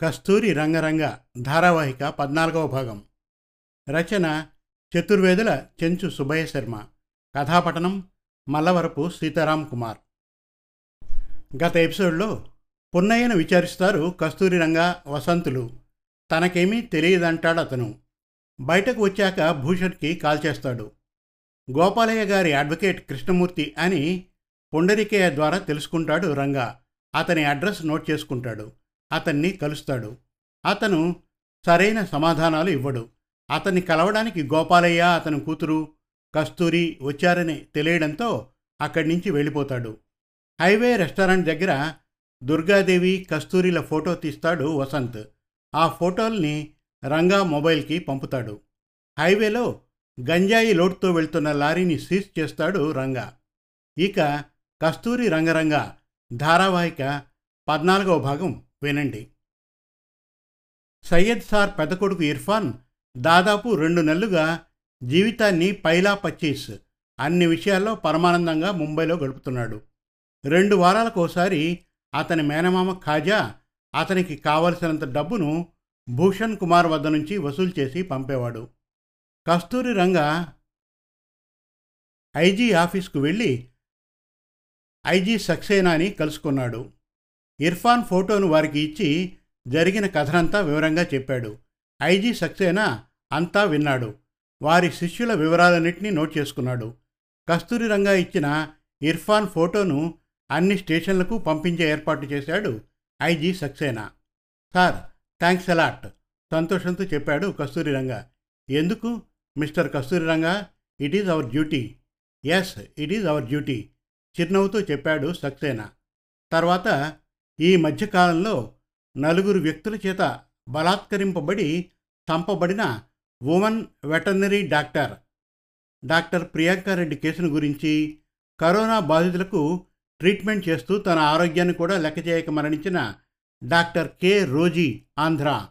కస్తూరి రంగరంగ ధారావాహిక పద్నాలుగవ భాగం. రచన చతుర్వేదుల చెంచు సుభయ శర్మ. కథాపటనం మల్లవరపు సీతారాం కుమార్. గత ఎపిసోడ్లో పున్నయ్యను విచారిస్తారు కస్తూరి రంగ వసంతులు. తనకేమీ తెలియదంటాడు అతను. బయటకు వచ్చాక భూషణ్కి కాల్ చేస్తాడు. గోపాలయ్య గారి అడ్వకేట్ కృష్ణమూర్తి అని పుండరికయ్య ద్వారా తెలుసుకుంటాడు రంగా. అతని అడ్రస్ నోట్ చేసుకుంటాడు. అతన్ని కలుస్తాడు. అతను సరైన సమాధానాలు ఇవ్వడు. అతన్ని కలవడానికి గోపాలయ్య అతని కూతురు కస్తూరి వచ్చారని తెలియడంతో అక్కడి నుంచి వెళ్ళిపోతాడు. హైవే రెస్టారెంట్ దగ్గర దుర్గాదేవి కస్తూరిల ఫోటో తీస్తాడు వసంత్. ఆ ఫోటోల్ని రంగా మొబైల్కి పంపుతాడు. హైవేలో గంజాయి లోడ్తో వెళ్తున్న లారీని సీజ్ చేస్తాడు రంగా. ఇక కస్తూరి రంగరంగ ధారావాహిక పద్నాలుగవ భాగం వినండి. సయ్యద్ సార్ పెద్ద కొడుకు ఇర్ఫాన్ దాదాపు రెండు నెలలుగా జీవితాన్ని పైలా పచ్చీస్ అన్ని విషయాల్లో పరమానందంగా ముంబైలో గడుపుతున్నాడు. రెండు వారాలకోసారి అతని మేనమామ ఖాజా అతనికి కావలసినంత డబ్బును భూషణ్ కుమార్ వద్ద నుంచి వసూలు చేసి పంపేవాడు. కస్తూరి రంగ ఐజీ ఆఫీస్కు వెళ్ళి ఐజీ సక్సేనాని కలుసుకున్నాడు. ఇర్ఫాన్ ఫోటోను వారికి ఇచ్చి జరిగిన కథనంతా వివరంగా చెప్పాడు. ఐజీ సక్సేనా అంతా విన్నాడు. వారి శిష్యుల వివరాలన్నింటినీ నోట్ చేసుకున్నాడు. కస్తూరి రంగా ఇచ్చిన ఇర్ఫాన్ ఫోటోను అన్ని స్టేషన్లకు పంపించే ఏర్పాటు చేశాడు IG Saxena. Sir thanks a lot సంతోషంతో చెప్పాడు కస్తూరి రంగ. ఎందుకు? Mister Kasturi Ranga it is our duty. Yes it is our duty చిరునవ్వుతో చెప్పాడు సక్సేనా. తర్వాత ఈ మధ్యకాలంలో నలుగురు వ్యక్తుల చేత బలాత్కరింపబడి చంపబడిన women veterinary doctor doctor Priyanka Reddy కేసును గురించి కరోనా బాధితులకు ట్రీట్మెంట్ చేస్తూ తన ఆరోగ్యాన్ని కూడా లెక్క చేయక మరణించిన డాక్టర్ కె. రోజీ ఆంధ్ర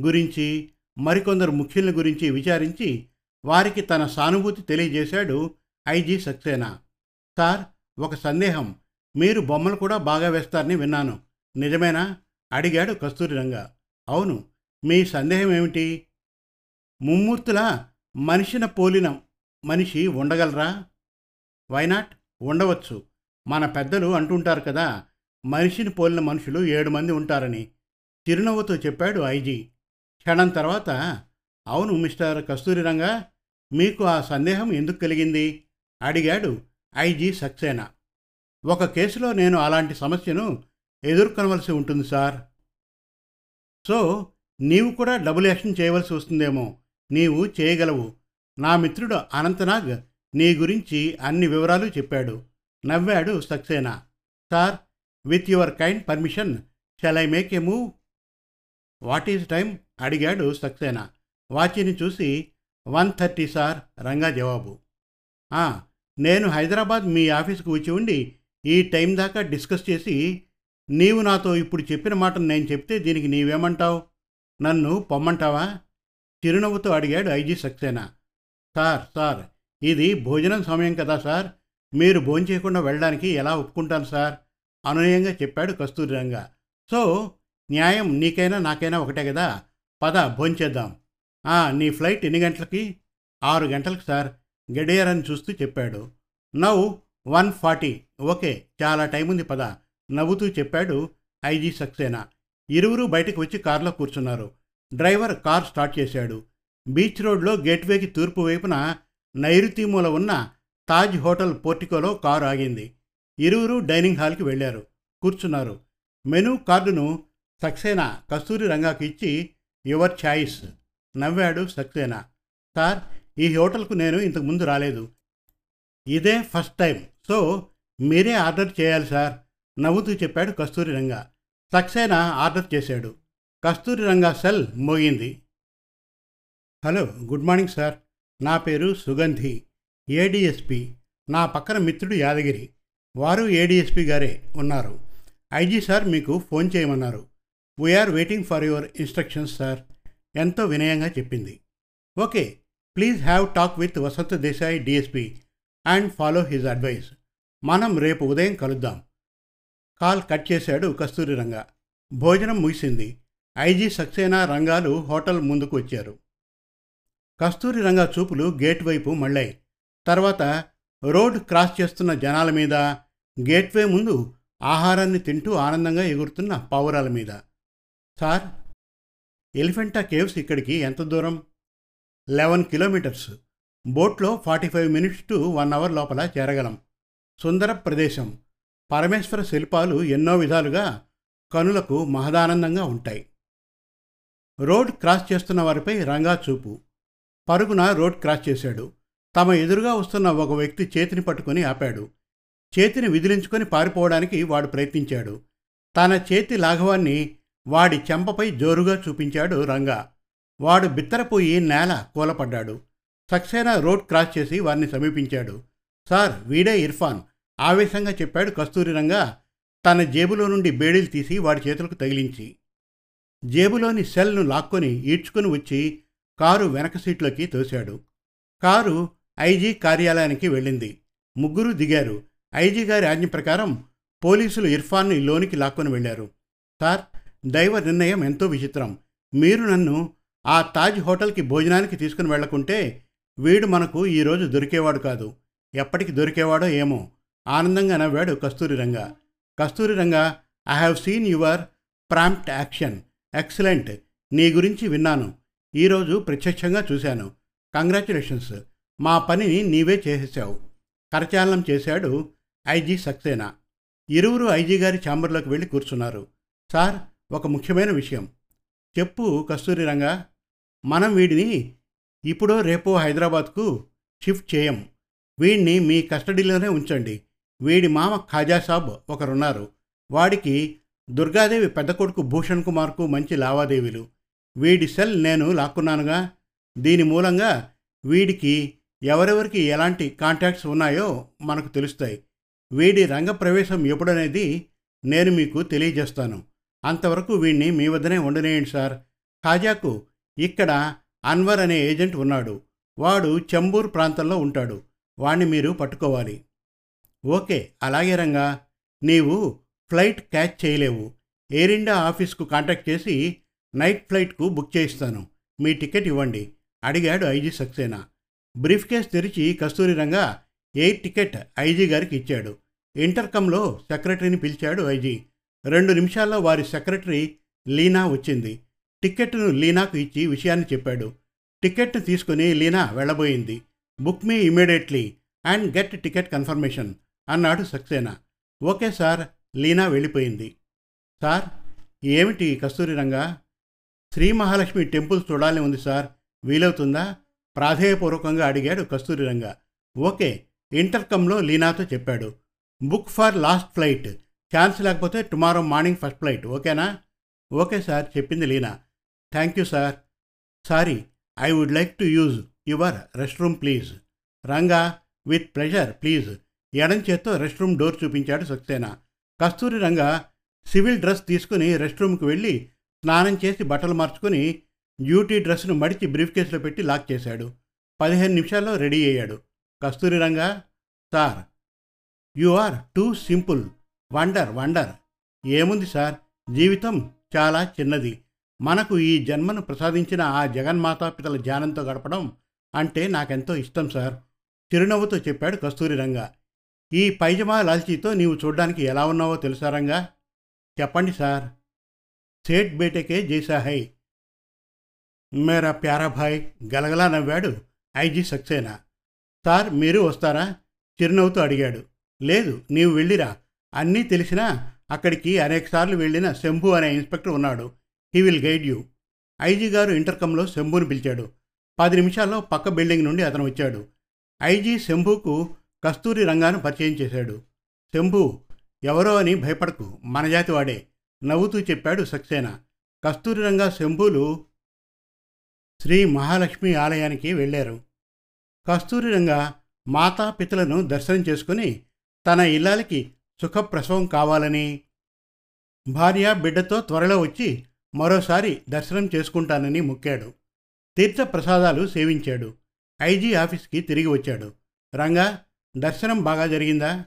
గురించి మరికొందరు ముఖ్యుల గురించి విచారించి వారికి తన సానుభూతి తెలియజేశాడు ఐజీ సక్సేనా. సార్ ఒక సందేహం. మీరు బొమ్మలు కూడా బాగా వేస్తారని విన్నాను. నిజమేనా? అడిగాడు కస్తూరిరంగ అవును మీ సందేహం ఏమిటి? ముమ్మూర్తులా మనిషిన పోలిన మనిషి ఉండగలరా? వైనాట్ ఉండవచ్చు. మన పెద్దలు అంటుంటారు కదా మనిషిని పోలిన మనుషులు ఏడు మంది ఉంటారని. చిరునవ్వుతో చెప్పాడు ఐజీ. క్షణం తర్వాత అవును మిస్టర్ కస్తూరిరంగా మీకు ఆ సందేహం ఎందుకు కలిగింది? అడిగాడు ఐజీ సక్సేనా. ఒక కేసులో నేను అలాంటి సమస్యను ఎదుర్కొనవలసి ఉంటుంది సార్. సో నీవు కూడా డబుల్ యాక్షన్ చేయవలసి వస్తుందేమో. నీవు చేయగలవు. నా మిత్రుడు అనంతనాగ్ నీ గురించి అన్ని వివరాలు చెప్పాడు. నవ్వాడు Saxena? Sir with your kind permission shall I make a move? What is time అడిగాడు సక్సేనా. వాచిని చూసి వన్ థర్టీ సార్ రంగా జవాబు. "ఆ, నేను హైదరాబాద్ మీ ఆఫీస్కు వచ్చి ఉండి ఈ టైం దాకా డిస్కస్ చేసి నీవు నాతో ఇప్పుడు చెప్పిన మాటను నేను చెప్తే దీనికి నీవేమంటావు? నన్ను పొమ్మంటావా? చిరునవ్వుతో అడిగాడు ఐజీ సక్సేనా. సార్ సార్ ఇది భోజనం సమయం కదా సార్. మీరు భోంచేయకుండా వెళ్ళడానికి ఎలా ఒప్పుకుంటాను సార్? అనునయంగా చెప్పాడు కస్తూరిరంగా సో న్యాయం నీకైనా నాకైనా ఒకటే కదా. పద భోంచేద్దాం. "ఆ, నీ ఫ్లైట్ ఎన్ని గంటలకి? ఆరు గంటలకు సార్ గడియారని చూస్తూ చెప్పాడు. Now one forty. ఓకే చాలా టైం ఉంది పద. నవ్వుతూ చెప్పాడు ఐజీ సక్సేనా. ఇరువురు బయటకు వచ్చి కారులో కూర్చున్నారు. డ్రైవర్ కార్ స్టార్ట్ చేశాడు. బీచ్ రోడ్లో గేట్వేకి తూర్పు వైపున నైరుతి మూల ఉన్న తాజ్ హోటల్ పోర్టికోలో కారు ఆగింది. ఇరువురు డైనింగ్ హాల్కి వెళ్ళారు. కూర్చున్నారు. మెనూ కార్డును సక్సేనా కస్తూరి రంగాకి ఇచ్చి యువర్ ఛాయిస్ నవ్వాడు సక్సేనా. సార్ ఈ హోటల్కు నేను ఇంతకుముందు రాలేదు. ఇదే ఫస్ట్ టైం. సో మీరే ఆర్డర్ చేయాలి సార్. నవ్వుతూ చెప్పాడు కస్తూరి రంగా. సక్సేనా ఆర్డర్ చేశాడు. కస్తూరి రంగా సెల్ మోగింది. Hello good morning sir. నా పేరు సుగంధి. ఏడిఎస్పి. నా పక్కన మిత్రుడు యాదగిరి. వారు ఏడిఎస్పి గారే ఉన్నారు. ఐజీ సార్ మీకు ఫోన్ చేయమన్నారు. We are waiting for your instructions sir ఎంతో వినయంగా చెప్పింది. Okay please have talk with Vasantha Desai DSP and follow his advice మనం రేపు ఉదయం కలుద్దాం. కాల్ కట్ చేశాడు కస్తూరిరంగా భోజనం ముగిసింది. ఐజీ సక్సేనా రంగాలు హోటల్ ముందుకు వచ్చారు. కస్తూరి రంగ చూపులు గేట్ వైపు మళ్ళాయి. తర్వాత రోడ్ క్రాస్ చేస్తున్న జనాల మీద గేట్వే ముందు ఆహారాన్ని తింటూ ఆనందంగా ఎగురుతున్న పావురాల మీద. సార్ ఎలిఫెంటా కేవ్స్ ఇక్కడికి ఎంత దూరం? Eleven kilometres. బోట్లో forty five minutes to one hour లోపల చేరగలం. సుందర ప్రదేశం. పరమేశ్వర శిల్పాలు ఎన్నో విధాలుగా కనులకు మహదానందంగా ఉంటాయి. రోడ్ క్రాస్ చేస్తున్న వారిపై రంగా చూపు. పరుగున రోడ్ క్రాస్ చేశాడు. తమ ఎదురుగా వస్తున్న ఒక వ్యక్తి చేతిని పట్టుకొని ఆపాడు. చేతిని విదిలించుకొని పారిపోవడానికి వాడు ప్రయత్నించాడు. తన చేతి లాఘవాన్ని వాడి చెంపపై జోరుగా చూపించాడు రంగా. వాడు బిత్తరపోయి నేల కూలపడ్డాడు. సక్సేనా రోడ్ క్రాస్ చేసి వారిని సమీపించాడు. సార్ వీడే ఇర్ఫాన్. ఆవేశంగా చెప్పాడు కస్తూరి రంగ. తన జేబులో నుండి బేడీలు తీసి వాడి చేతులకు తగిలించి. జేబులోని సెల్ను లాక్కొని ఈడ్చుకుని వచ్చి కారు వెనక సీట్లోకి తోశాడు. కారు ఐజీ కార్యాలయానికి వెళ్ళింది. ముగ్గురు దిగారు. ఐజీ గారి ఆజ్ఞ ప్రకారం పోలీసులు ఇర్ఫాన్ని లోనికి లాక్కొని వెళ్ళారు. సార్ దైవ నిర్ణయం ఎంతో విచిత్రం. మీరు నన్ను ఆ తాజ్ హోటల్కి భోజనానికి తీసుకుని వెళ్ళకుంటే వీడు మనకు ఈరోజు దొరికేవాడు కాదు. ఎప్పటికి దొరికేవాడో ఏమో. ఆనందంగా నవ్వాడు Kasturi Ranga. Kasturi Ranga I have seen your prompt action excellent నీ గురించి విన్నాను. ఈరోజు ప్రత్యక్షంగా చూశాను. కంగ్రాచులేషన్స్ మా పనిని నీవే చేసేసావు కరచాలనం చేశాడు ఐజీ సక్సేనా. ఇరువురు ఐజీ గారి ఛాంబర్లోకి వెళ్ళి కూర్చున్నారు. సార్ ఒక ముఖ్యమైన విషయం. చెప్పు కస్తూరి రంగా. మనం వీడిని ఇప్పుడో రేపో హైదరాబాద్కు షిఫ్ట్ చేయం. వీడిని మీ కస్టడీలోనే ఉంచండి. వీడి మామ ఖాజా సాబ్ ఒకరున్నారు. వాడికి దుర్గాదేవి పెద్ద కొడుకు భూషణ్ కుమార్కు మంచి లావాదేవీలు. వీడి సెల్ నేను లాక్కున్నానుగా. దీని మూలంగా వీడికి ఎవరెవరికి ఎలాంటి కాంటాక్ట్స్ ఉన్నాయో మనకు తెలుస్తాయి. వీడి రంగప్రవేశం ఎప్పుడనేది నేను మీకు తెలియజేస్తాను. అంతవరకు వీడిని మీ వద్దనే ఉండనేయండి సార్. ఖాజాకు ఇక్కడ అన్వర్ అనే ఏజెంట్ ఉన్నాడు. వాడు చెంబూర్ ప్రాంతంలో ఉంటాడు. వాణ్ణి మీరు పట్టుకోవాలి. ఓకే అలాగే రంగా. నీవు ఫ్లైట్ క్యాచ్ చేయలేవు. ఎయిర్ ఇండియా ఆఫీస్కు కాంటాక్ట్ చేసి నైట్ ఫ్లైట్కు బుక్ చేయిస్తాను. మీ టికెట్ ఇవ్వండి. అడిగాడు ఐజీ సక్సేనా. బ్రీఫ్ కేస్ తెరిచి Kasturi Ranga air ticket IG గారికి ఇచ్చాడు. ఇంటర్కమ్లో సెక్రటరీని పిలిచాడు ఐజీ. రెండు నిమిషాల్లో వారి సెక్రటరీ లీనా వచ్చింది. టిక్కెట్ను లీనాకు ఇచ్చి విషయాన్ని చెప్పాడు. టికెట్ను తీసుకుని Leena వెళ్ళబోయింది. Book me immediately and get ticket confirmation. అన్నాడు సక్సేనా. ఓకే సార్ లీనా వెళ్ళిపోయింది. సార్ ఏమిటి కస్తూరి రంగా? శ్రీ మహాలక్ష్మి టెంపుల్ చూడాలని ఉంది సార్. వీలవుతుందా? ప్రాధేయపూర్వకంగా అడిగాడు కస్తూరి రంగా. ఓకే ఇంటర్కమ్లో లీనాతో చెప్పాడు. Book for last flight. Chance లేకపోతే టుమారో మార్నింగ్ ఫస్ట్ ఫ్లైట్. ఓకేనా? ఓకే సార్ చెప్పింది Leena. Thank you sir. Sorry I would like to use your rest room please. Ranga with pleasure please. ఎడం చేత్తో రెస్ట్ రూమ్ డోర్ చూపించాడు సక్సేనా. కస్తూరి రంగ civil dress తీసుకుని rest రూమ్కి వెళ్ళి స్నానం చేసి బట్టలు మార్చుకుని డ్యూటీ డ్రెస్ను మడిచి బ్రీఫ్ కేసులో పెట్టి లాక్ చేశాడు. పదిహేను నిమిషాల్లో రెడీ అయ్యాడు. Kasturi Ranga sir you are too simple. Wonder wonder. ఏముంది సార్? జీవితం చాలా చిన్నది. మనకు ఈ జన్మను ప్రసాదించిన ఆ జగన్మాతాపితల ధ్యానంతో గడపడం అంటే నాకెంతో ఇష్టం సార్ చిరునవ్వుతో చెప్పాడు కస్తూరి రంగా. ఈ పైజమా లాల్చీతో నీవు చూడ్డానికి ఎలా ఉన్నావో తెలుసారంగా చెప్పండి సార్. సేట్ బేటకే జైసా హై. మేరా ప్యారా భాయ్ గలగలా నవ్వాడు ఐజీ సక్సేనా? సార్ మీరు వస్తారా? చిరునవ్వుతో అడిగాడు. లేదు నీవు వెళ్ళిరా. అన్నీ తెలిసినా అక్కడికి అనేకసార్లు వెళ్ళిన శంభు అనే ఇన్స్పెక్టర్ ఉన్నాడు. He will guide you. IG గారు ఇంటర్కంలో శంభుని పిలిచాడు. పది నిమిషాల్లో పక్క బిల్డింగ్ నుండి అతను వచ్చాడు. ఐజీ శంభుకు కస్తూరి రంగాను పరిచయం చేశాడు. శంభు ఎవరో అని భయపడకు మన జాతి వాడే నవ్వుతూ చెప్పాడు సక్సేనా. కస్తూరి రంగా శంభులు శ్రీ మహాలక్ష్మి ఆలయానికి వెళ్ళారు. కస్తూరి రంగా మాతాపితలను దర్శనం చేసుకుని తన ఇల్లాలకి సుఖప్రసవం కావాలని భార్య బిడ్డతో త్వరలో వచ్చి మరోసారి దర్శనం చేసుకుంటానని మొక్కాడు. తీర్థ ప్రసాదాలు సేవించాడు. ఐజీ ఆఫీస్కి తిరిగి వచ్చాడు. రంగా దర్శనం బాగా జరిగిందా?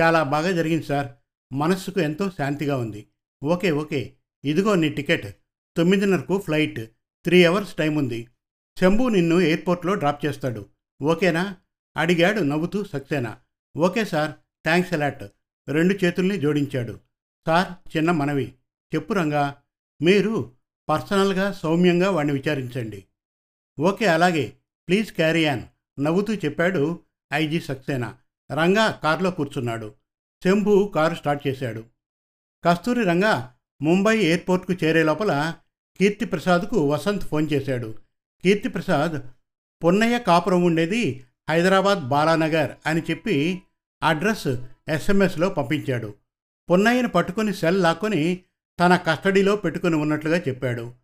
చాలా బాగా జరిగింది సార్. మనస్సుకు ఎంతో శాంతిగా ఉంది. Okay okay. ఇదిగో నీ టికెట్. తొమ్మిదిన్నరకు ఫ్లైట్. త్రీ అవర్స్ టైం ఉంది. శంభు నిన్ను ఎయిర్పోర్ట్లో డ్రాప్ చేస్తాడు. ఓకేనా? అడిగాడు నవ్వుతూ Saxena. Okay sir. Thanks a lot రెండు చేతుల్ని జోడించాడు. సార్ చిన్న మనవి. చెప్పు రంగా. మీరు పర్సనల్గా సౌమ్యంగా వాడిని విచారించండి. ఓకే అలాగే. Please carry on. నవ్వుతూ చెప్పాడు ఐజీ సక్సేనా? రంగా కారులో కూర్చున్నాడు. శంభు కారు స్టార్ట్ చేశాడు. కస్తూరి రంగా ముంబై ఎయిర్పోర్ట్కు చేరే లోపల కీర్తిప్రసాద్కు వసంత్ ఫోన్ చేశాడు. కీర్తిప్రసాద్ పొన్నయ్య కాపురం ఉండేది హైదరాబాద్ బాలానగర్ అని చెప్పి అడ్రస్ ఎస్ఎంఎస్లో పంపించాడు. పొన్నయ్యను పట్టుకుని సెల్ లాక్కొని తన కస్టడీలో పెట్టుకుని ఉన్నట్లుగా చెప్పాడు.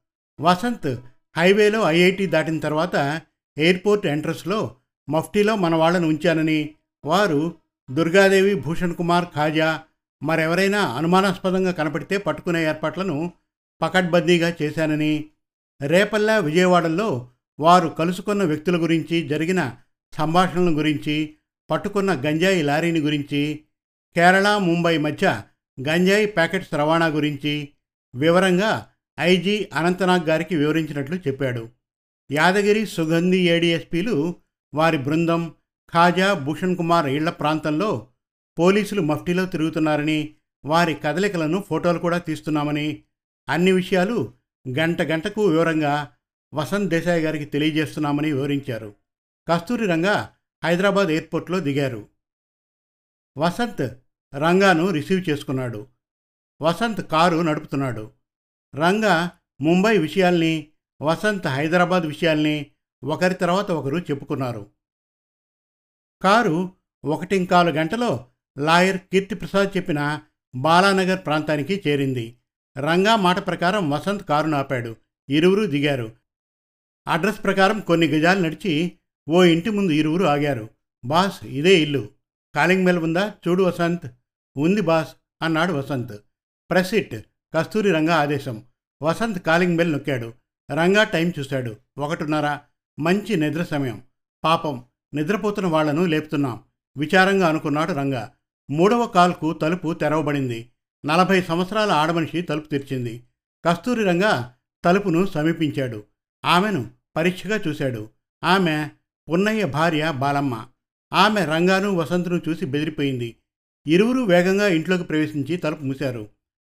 వసంత్ హైవేలో ఐఐటి దాటిన తర్వాత ఎయిర్పోర్ట్ ఎంట్రన్స్లో మఫ్టీలో మన వాళ్ళను ఉంచానని వారు దుర్గాదేవి భూషణ్ కుమార్ ఖాజా మరెవరైనా అనుమానాస్పదంగా కనపడితే పట్టుకునే ఏర్పాట్లను పకడ్బందీగా చేశానని రేపల్లా విజయవాడలో వారు కలుసుకున్న వ్యక్తుల గురించి జరిగిన సంభాషణల గురించి పట్టుకున్న గంజాయి లారీని గురించి కేరళ ముంబై మధ్య గంజాయి ప్యాకెట్స్ రవాణా గురించి వివరంగా ఐజీ అనంతనాగ్ గారికి వివరించినట్లు చెప్పాడు. యాదగిరి సుగంధి ఏడీఎస్పీలు వారి బృందం ఖాజా భూషణ్ కుమార్ ఇళ్ళ ప్రాంతంలో పోలీసులు మఫ్టీలో తిరుగుతున్నారని వారి కదలికలను ఫోటోలు కూడా తీస్తున్నామని అన్ని విషయాలు గంట గంటకు వివరంగా వసంత్ దేశాయ్ గారికి తెలియజేస్తున్నామని వివరించారు. కస్తూరి రంగా హైదరాబాద్ ఎయిర్పోర్ట్లో దిగారు. వసంత్ రంగాను రిసీవ్ చేసుకున్నాడు. వసంత్ కారు నడుపుతున్నాడు. రంగా ముంబై విషయాల్ని వసంత్ హైదరాబాద్ విషయాల్ని ఒకరి తర్వాత ఒకరు చెప్పుకున్నారు. కారు ఒకటింకాలు గంటలో లాయర్ కీర్తిప్రసాద్ చెప్పిన బాలానగర్ ప్రాంతానికి చేరింది. రంగా మాట ప్రకారం వసంత్ కారును ఆపాడు ఇరువురు దిగారు. అడ్రస్ ప్రకారం కొన్ని గజాలు నడిచి ఓ ఇంటి ముందు ఇరువురు ఆగారు. బాస్ ఇదే ఇల్లు. కాలింగ్ మెల్ ఉందా? చూడు వసంత్. ఉంది బాస్ అన్నాడు వసంత్. ప్రెసిట్ కస్తూరి రంగా ఆదేశం. వసంత్ కాలింగ్ బెల్ నొక్కాడు. రంగా టైం చూశాడు. ఒకటిన్నర. మంచి నిద్ర సమయం. పాపం నిద్రపోతున్న వాళ్ళను లేపుతున్నాం. విచారంగా అనుకున్నాడు రంగా. మూడవ కాల్కు తలుపు తెరవబడింది. నలభై సంవత్సరాల ఆడమనిషి తలుపు తెరిచింది. కస్తూరి రంగ తలుపును సమీపించాడు. ఆమెను పరీక్షగా చూశాడు. ఆమె పున్నయ్య భార్య బాలమ్మ. ఆమె రంగాను వసంతును చూసి బెదిరిపోయింది. ఇరువురు వేగంగా ఇంట్లోకి ప్రవేశించి తలుపు మూశారు.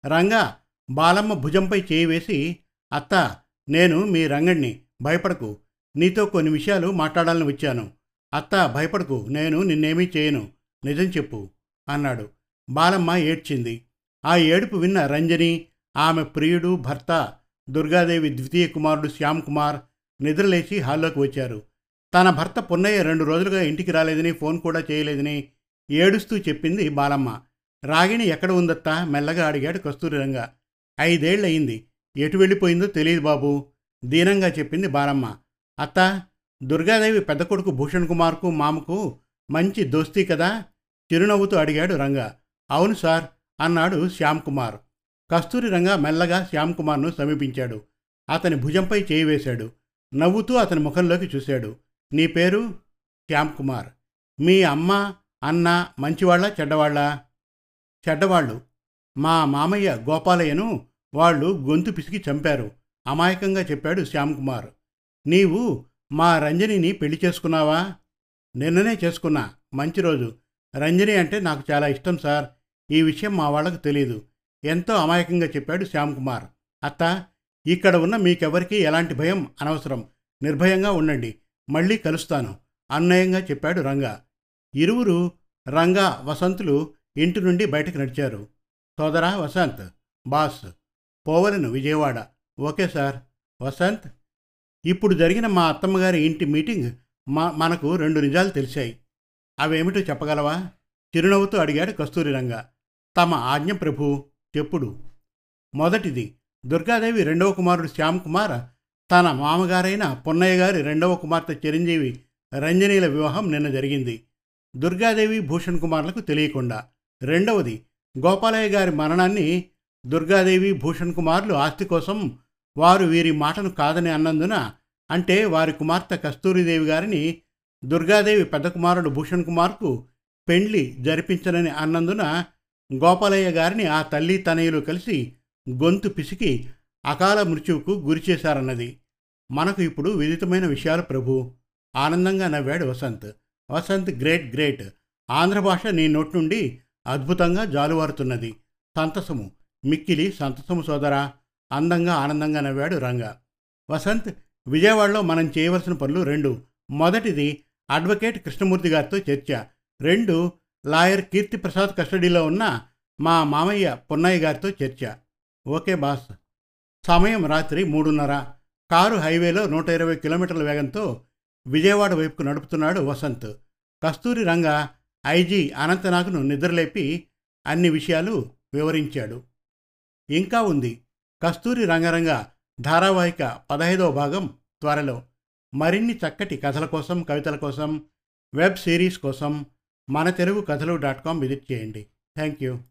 రంగా బాలమ్మ భుజంపై చేయి వేసి అత్త నేను మీ రంగణ్ణి భయపడకు. నీతో కొన్ని విషయాలు మాట్లాడాలని వచ్చాను. అత్త భయపడకు. నేను నిన్నేమీ చేయను. నిజం చెప్పు అన్నాడు. బాలమ్మ ఏడ్చింది. ఆ ఏడుపు విన్న రంజని ఆమె ప్రియుడు భర్త దుర్గాదేవి ద్వితీయ కుమారుడు శ్యామ్ కుమార్ నిద్రలేచి హాల్లోకి వచ్చారు. తన భర్త పున్నయ్య రెండు రోజులుగా ఇంటికి రాలేదని ఫోన్ కూడా చేయలేదని ఏడుస్తూ చెప్పింది బాలమ్మ. రాగిణి ఎక్కడ ఉందత్తా? మెల్లగా అడిగాడు కస్తూరిరంగా. ఐదేళ్ళయింది. ఎటు వెళ్ళిపోయిందో తెలియదు బాబు. దీనంగా చెప్పింది బాలమ్మ. అత్త దుర్గాదేవి పెద్ద కొడుకు భూషణ్ కుమార్కు మామకు మంచి దోస్తీ కదా? చిరునవ్వుతూ అడిగాడు రంగా. అవును సార్ అన్నాడు శ్యామ్ కుమార్. కస్తూరి రంగా మెల్లగా శ్యామ్ కుమార్ను సమీపించాడు. అతని భుజంపై చేయి వేశాడు. నవ్వుతూ అతని ముఖంలోకి చూశాడు. నీ పేరు? శ్యామ్ కుమార్. మీ అమ్మ అన్న మంచివాళ్ళ చెడ్డవాళ్ళ? చెడ్డవాళ్ళు. మా మామయ్య గోపాలయ్యను వాళ్ళు గొంతు పిసికి చంపారు. అమాయకంగా చెప్పాడు శ్యామ్ కుమార్. నీవు మా రంజనిని పెళ్ళి చేసుకున్నావా? నిన్ననే చేసుకున్నా. మంచి రోజు. రంజని అంటే నాకు చాలా ఇష్టం సార్. ఈ విషయం మా వాళ్ళకు తెలియదు ఎంతో అమాయకంగా చెప్పాడు శ్యామ్ కుమార్. అత్త ఇక్కడ ఉన్న మీకెవరికీ ఎలాంటి భయం అనవసరం. నిర్భయంగా ఉండండి. మళ్ళీ కలుస్తాను. అన్నయంగా చెప్పాడు రంగా. ఇరువురు రంగా వసంతులు ఇంటి నుండి బయటకు నడిచారు. సోదరా వసంత్. బాస్. పోవలను విజయవాడ. Okay sir. వసంత్. ఇప్పుడు జరిగిన మా అత్తమ్మగారి ఇంటి మీటింగ్ మా మనకు రెండు నిజాలు తెలిసాయి అవేమిటో చెప్పగలవా? చిరునవ్వుతూ అడిగాడు కస్తూరి రంగ. తమ ఆజ్ఞ ప్రభు చెప్పుడు. మొదటిది దుర్గాదేవి రెండవ కుమారుడు శ్యామ్ కుమార్ తన మామగారైన పొన్నయ్య గారి రెండవ కుమార్తె చిరంజీవి రంజనీల వివాహం నిన్న జరిగింది. దుర్గాదేవి భూషణ్ కుమార్లకు తెలియకుండా. రెండవది గోపాలయ్య గారి మరణాన్ని దుర్గాదేవి భూషణ్ కుమార్లు ఆస్తి కోసం వారు వీరి మాటను కాదని అన్నందున అంటే వారి కుమార్తె కస్తూరిదేవి గారిని దుర్గాదేవి పెద్ద కుమారుడు భూషణ్ కుమార్కు పెండ్లి జరిపించనని అన్నందున గోపాలయ్య గారిని ఆ తల్లి తనయులు కలిసి గొంతు పిసికి అకాల మృత్యువుకు గురి చేశారన్నది. మనకు ఇప్పుడు విదితమైన విషయాలు ప్రభు. ఆనందంగా నవ్వాడు Vasant. Vasant great great. Andhra భాష నీ నోటి నుండి అద్భుతంగా జాలువారుతున్నది. సంతసము. మిక్కిలి సంతసము సోదరా. అందంగా ఆనందంగా నవ్వాడు రంగ. వసంత్ విజయవాడలో మనం చేయవలసిన పనులు రెండు. మొదటిది అడ్వకేట్ కృష్ణమూర్తి గారితో చర్చ. రెండు లాయర్ కీర్తి ప్రసాద్ కస్టడీలో ఉన్న మా మామయ్య పొన్నయ్య గారితో చర్చ. Okay boss. సమయం రాత్రి మూడున్నర. కారు హైవేలో నూట ఇరవై కిలోమీటర్ల వేగంతో విజయవాడ వైపుకు నడుపుతున్నాడు వసంత్. కస్తూరి రంగ ఐజీ అనంతనాగ్ను నిద్రలేపి అన్ని విషయాలు వివరించాడు. ఇంకా ఉంది. కస్తూరి రంగరంగ ధారావాహిక పదహైదవ భాగం త్వరలో. మరిన్ని చక్కటి కథల కోసం కవితల కోసం వెబ్ సిరీస్ కోసం మన తెలుగు కథలు డాట్ కామ్ విజిట్ చేయండి. Thank you